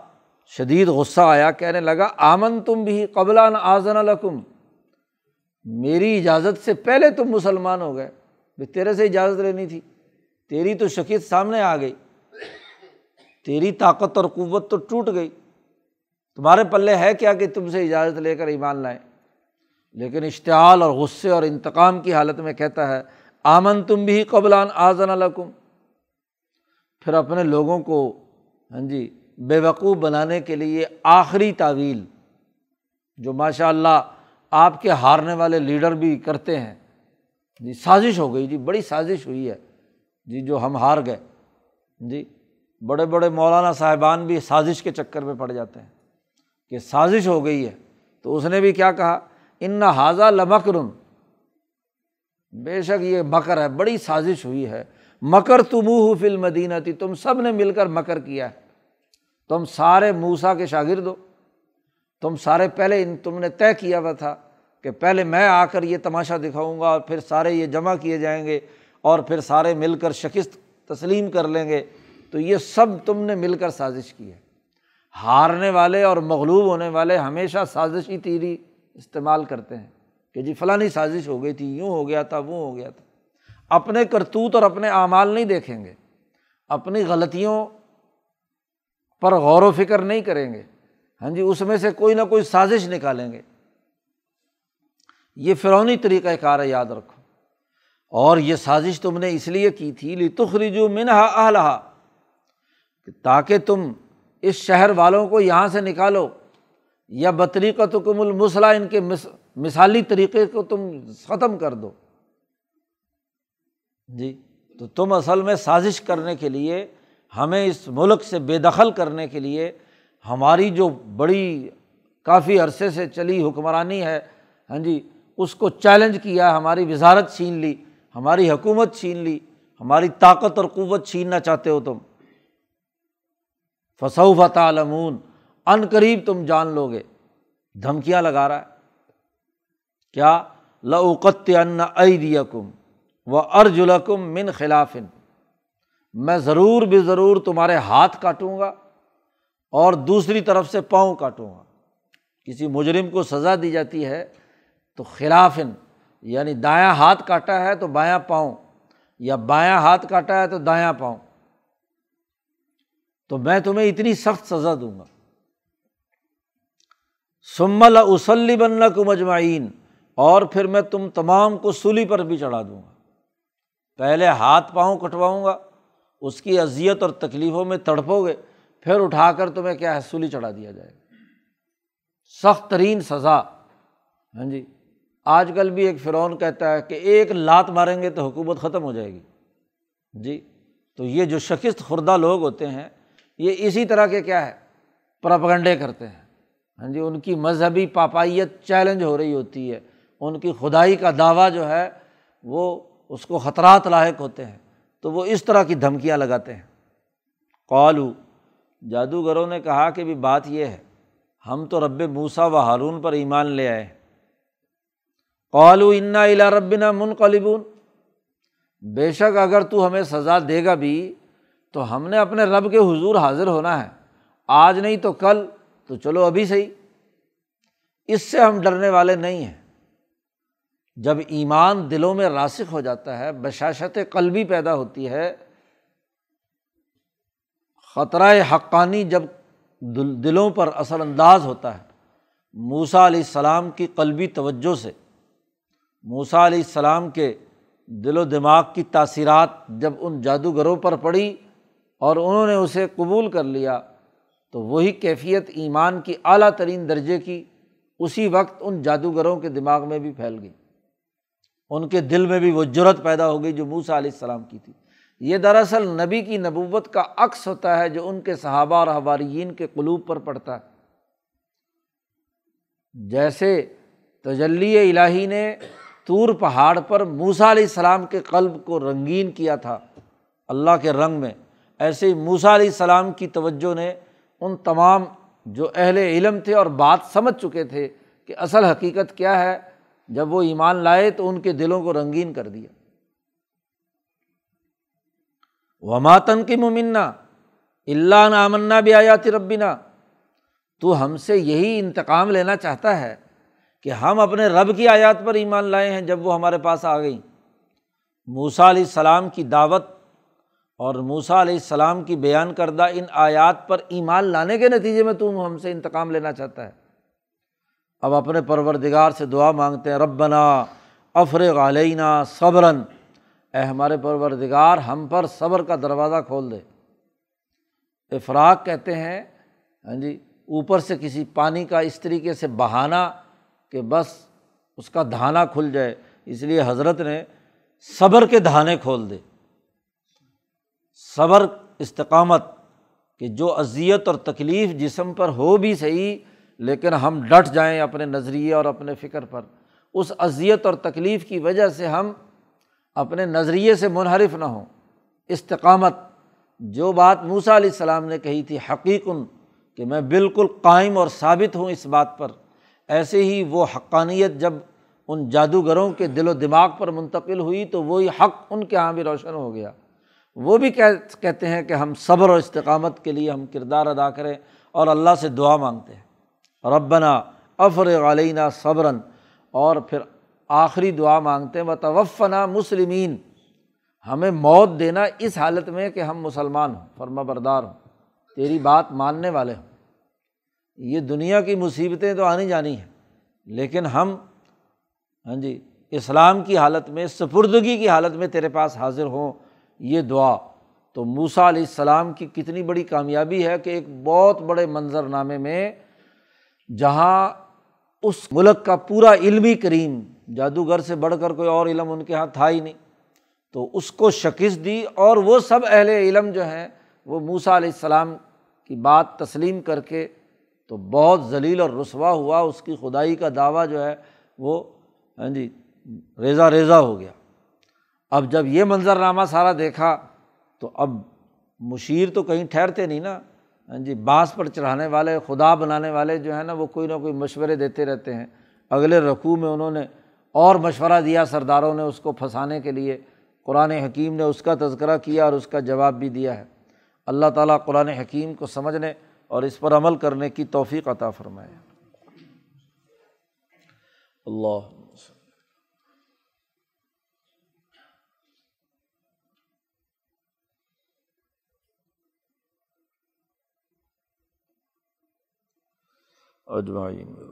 شدید غصہ آیا۔ کہنے لگا آمن تم بھی قبل آزن الکم میری اجازت سے پہلے تم مسلمان ہو گئے بھائی تیرے سے اجازت لینی تھی۔ تیری تو شکیت سامنے آ گئی۔ تیری طاقت اور قوت تو ٹوٹ گئی۔ تمہارے پلے ہے کیا کہ تم سے اجازت لے کر ایمان لائیں؟ لیکن اشتعال اور غصے اور انتقام کی حالت میں کہتا ہے آمن تم بھی قبلان آزن الکم پھر اپنے لوگوں کو ہاں جی بے وقوع بنانے کے لیے آخری تعویل، جو ماشاء اللہ آپ کے ہارنے والے لیڈر بھی کرتے ہیں۔ جی سازش ہو گئی۔ جی بڑی سازش ہوئی ہے۔ جی جو ہم ہار گئے۔ جی بڑے بڑے مولانا صاحبان بھی سازش کے چکر میں پڑ جاتے ہیں کہ سازش ہو گئی ہے۔ تو اس نے بھی کیا کہا؟ ان نہ حاضہ لمکرن بے شک یہ مکر ہے، بڑی سازش ہوئی ہے۔ مکر تم ہو فل مدینہ تھی تم سب نے مل کر مکر کیا ہے۔ تم سارے موسا کے شاگرد ہو۔ تم سارے پہلے ان تم نے طے کیا ہوا تھا کہ پہلے میں آ کر یہ تماشا دکھاؤں گا اور پھر سارے یہ جمع کیے جائیں گے اور پھر سارے مل کر شکست تسلیم کر لیں گے۔ تو یہ سب تم نے مل کر سازش کی ہے۔ ہارنے والے اور مغلوب ہونے والے ہمیشہ سازشی تیری استعمال کرتے ہیں کہ جی فلاں سازش ہو گئی تھی، یوں ہو گیا تھا، وہ ہو گیا تھا۔ اپنے کرتوت اور اپنے اعمال نہیں دیکھیں گے۔ اپنی غلطیوں پر غور و فکر نہیں کریں گے۔ ہاں جی اس میں سے کوئی نہ کوئی سازش نکالیں گے۔ یہ فرونی طریقۂ کار ہے، یاد رکھو۔ اور یہ سازش تم نے اس لیے کی تھی لی تخریجو منہا آلہ تاکہ تم اس شہر والوں کو یہاں سے نکالو۔ یا بطریقت کم المسلح ان کے مثالی طریقے کو تم ختم کر دو۔ جی تو تم اصل میں سازش کرنے کے لیے، ہمیں اس ملک سے بے دخل کرنے کے لیے ہماری جو بڑی کافی عرصے سے چلی حکمرانی ہے ہاں جی اس کو چیلنج کیا، ہماری وزارت چھین لی، ہماری حکومت چھین لی، ہماری طاقت اور قوت چھیننا چاہتے ہو تم۔ فصوف تعلمون، ان قریب تم جان لو گے۔ دھمکیاں لگا رہا ہے۔ کیا؟ لوقت ان دیا کم و ارجلکم من خلافن میں ضرور بے ضرور تمہارے ہاتھ کاٹوں گا۔ اور دوسری طرف سے پاؤں کاٹوں گا۔ کسی مجرم کو سزا دی جاتی ہے تو خلافن یعنی دایاں ہاتھ کاٹا ہے تو بایاں پاؤں، یا بایاں ہاتھ کاٹا ہے تو دایاں پاؤں۔ تو میں تمہیں اتنی سخت سزا دوں گا۔ سمل اسلی بننا کو مجمعین اور پھر میں تم تمام کو سولی پر بھی چڑھا دوں گا۔ پہلے ہاتھ پاؤں کٹواؤں گا، اس کی اذیت اور تکلیفوں میں تڑپو گے۔ پھر اٹھا کر تمہیں کیا ہے؟ سولی چڑھا دیا جائے سخت ترین سزا۔ ہاں جی۔ آج کل بھی ایک فرعون کہتا ہے کہ ایک لات ماریں گے تو حکومت ختم ہو جائے گی۔ جی۔ تو یہ جو شکست خوردہ لوگ ہوتے ہیں، یہ اسی طرح کے کیا ہے؟ پراپگنڈے کرتے ہیں۔ ہاں جی۔ ان کی مذہبی پاپائیت چیلنج ہو رہی ہوتی ہے۔ ان کی خدائی کا دعویٰ جو ہے، وہ اس کو خطرات لاحق ہوتے ہیں۔ تو وہ اس طرح کی دھمکیاں لگاتے ہیں۔ قالو جادوگروں نے کہا کہ بھی بات یہ ہے، ہم تو رب موسا و ہارون پر ایمان لے آئے قالو انا الا ربنا منقلبون۔ بے شک اگر تو ہمیں سزا دے گا بھی، تو ہم نے اپنے رب کے حضور حاضر ہونا ہے۔ آج نہیں تو کل، تو چلو ابھی صحیح۔ اس سے ہم ڈرنے والے نہیں ہیں۔ جب ایمان دلوں میں راسک ہو جاتا ہے، بشاشت قلبی پیدا ہوتی ہے خطرۂ حقانی جب دلوں پر اثر انداز ہوتا ہے موسا علیہ السلام کی قلبی توجہ سے موسا علیہ السلام کے دل و دماغ کی تاثیرات جب ان جادوگروں پر پڑی اور انہوں نے اسے قبول کر لیا، تو وہی کیفیت ایمان کی اعلیٰ ترین درجے کی اسی وقت ان جادوگروں کے دماغ میں بھی پھیل گئی۔ ان کے دل میں بھی وہ جرت پیدا ہو گئی جو موسا علیہ السلام کی تھی۔ یہ دراصل نبی کی نبوت کا عکس ہوتا ہے جو ان کے صحابہ اور حوارین کے قلوب پر پڑتا ہے۔ جیسے تجلی الہی نے طور پہاڑ پر موسا علیہ السلام کے قلب کو رنگین کیا تھا، اللہ کے رنگ میں۔ ایسے ہی موسا علیہ السلام کی توجہ نے ان تمام جو اہل علم تھے اور بات سمجھ چکے تھے کہ اصل حقیقت کیا ہے، جب وہ ایمان لائے تو ان کے دلوں کو رنگین کر دیا۔ وماتن کی ممنہ اللہ نامنا بھی آیاتی ربینہ تو ہم سے یہی انتقام لینا چاہتا ہے کہ ہم اپنے رب کی آیات پر ایمان لائے ہیں جب وہ ہمارے پاس آ گئیں۔ موسا علیہ السلام کی دعوت اور موسا علیہ السلام کی بیان کردہ ان آیات پر ایمان لانے کے نتیجے میں تم ہم سے انتقام لینا چاہتا ہے۔ اب اپنے پروردگار سے دعا مانگتے ہیں، ربنا افرغ علینا صبرن اے ہمارے پروردگار، ہم پر صبر کا دروازہ کھول دے۔ افراق کہتے ہیں ہاں جی اوپر سے کسی پانی کا اس طریقے سے بہانا کہ بس اس کا دھانا کھل جائے۔ اس لیے حضرت نے صبر کے دھانے کھول دے۔ صبر، استقامت، کہ جو اذیت اور تکلیف جسم پر ہو بھی صحیح، لیکن ہم ڈٹ جائیں اپنے نظریے اور اپنے فکر پر۔ اس اذیت اور تکلیف کی وجہ سے ہم اپنے نظریے سے منحرف نہ ہوں۔ استقامت، جو بات موسا علیہ السلام نے کہی تھی حقیقن کہ میں بالکل قائم اور ثابت ہوں اس بات پر۔ ایسے ہی وہ حقانیت جب ان جادوگروں کے دل و دماغ پر منتقل ہوئی تو وہی حق ان کے یہاں بھی روشن ہو گیا۔ وہ بھی کہتے ہیں کہ ہم صبر و استقامت کے لیے ہم کردار ادا کریں اور اللہ سے دعا مانگتے ہیں۔ ربنا افر علینہ صبرن اور پھر آخری دعا مانگتے ہیں و توفنا مسلمین ہمیں موت دینا اس حالت میں کہ ہم مسلمان ہوں، فرما بردار ہوں، تیری بات ماننے والے ہوں۔ یہ دنیا کی مصیبتیں تو آنی جانی ہیں، لیکن ہم ہاں جی اسلام کی حالت میں، سپردگی کی حالت میں تیرے پاس حاضر ہوں، یہ دعا۔ تو موسا علیہ السلام کی کتنی بڑی کامیابی ہے کہ ایک بہت بڑے منظر نامے میں، جہاں اس ملک کا پورا علمی کریم جادوگر سے بڑھ کر کوئی اور علم ان کے یہاں تھا ہی نہیں۔ تو اس کو شکست دی اور وہ سب اہل علم جو ہیں، وہ موسا علیہ السلام کی بات تسلیم کر کے تو بہت ذلیل اور رسوا ہوا۔ اس کی خدائی کا دعویٰ جو ہے، وہ ہاں جی ریزا ریزا ہو گیا۔ اب جب یہ منظرنامہ سارا دیکھا تو اب مشیر تو کہیں ٹھہرتے نہیں نا۔ ہاں جی بانس پر چڑھانے والے، خدا بنانے والے جو ہیں نا، وہ کوئی نہ کوئی مشورے دیتے رہتے ہیں۔ اگلے رقوع میں انہوں نے اور مشورہ دیا سرداروں نے اس کو پھنسانے کے لیے۔ قرآن حکیم نے اس کا تذکرہ کیا اور اس کا جواب بھی دیا ہے۔ اللہ تعالیٰ قرآن حکیم کو سمجھنے اور اس پر عمل کرنے کی توفیق عطا فرمائے۔ اللہ۔ اجمعین۔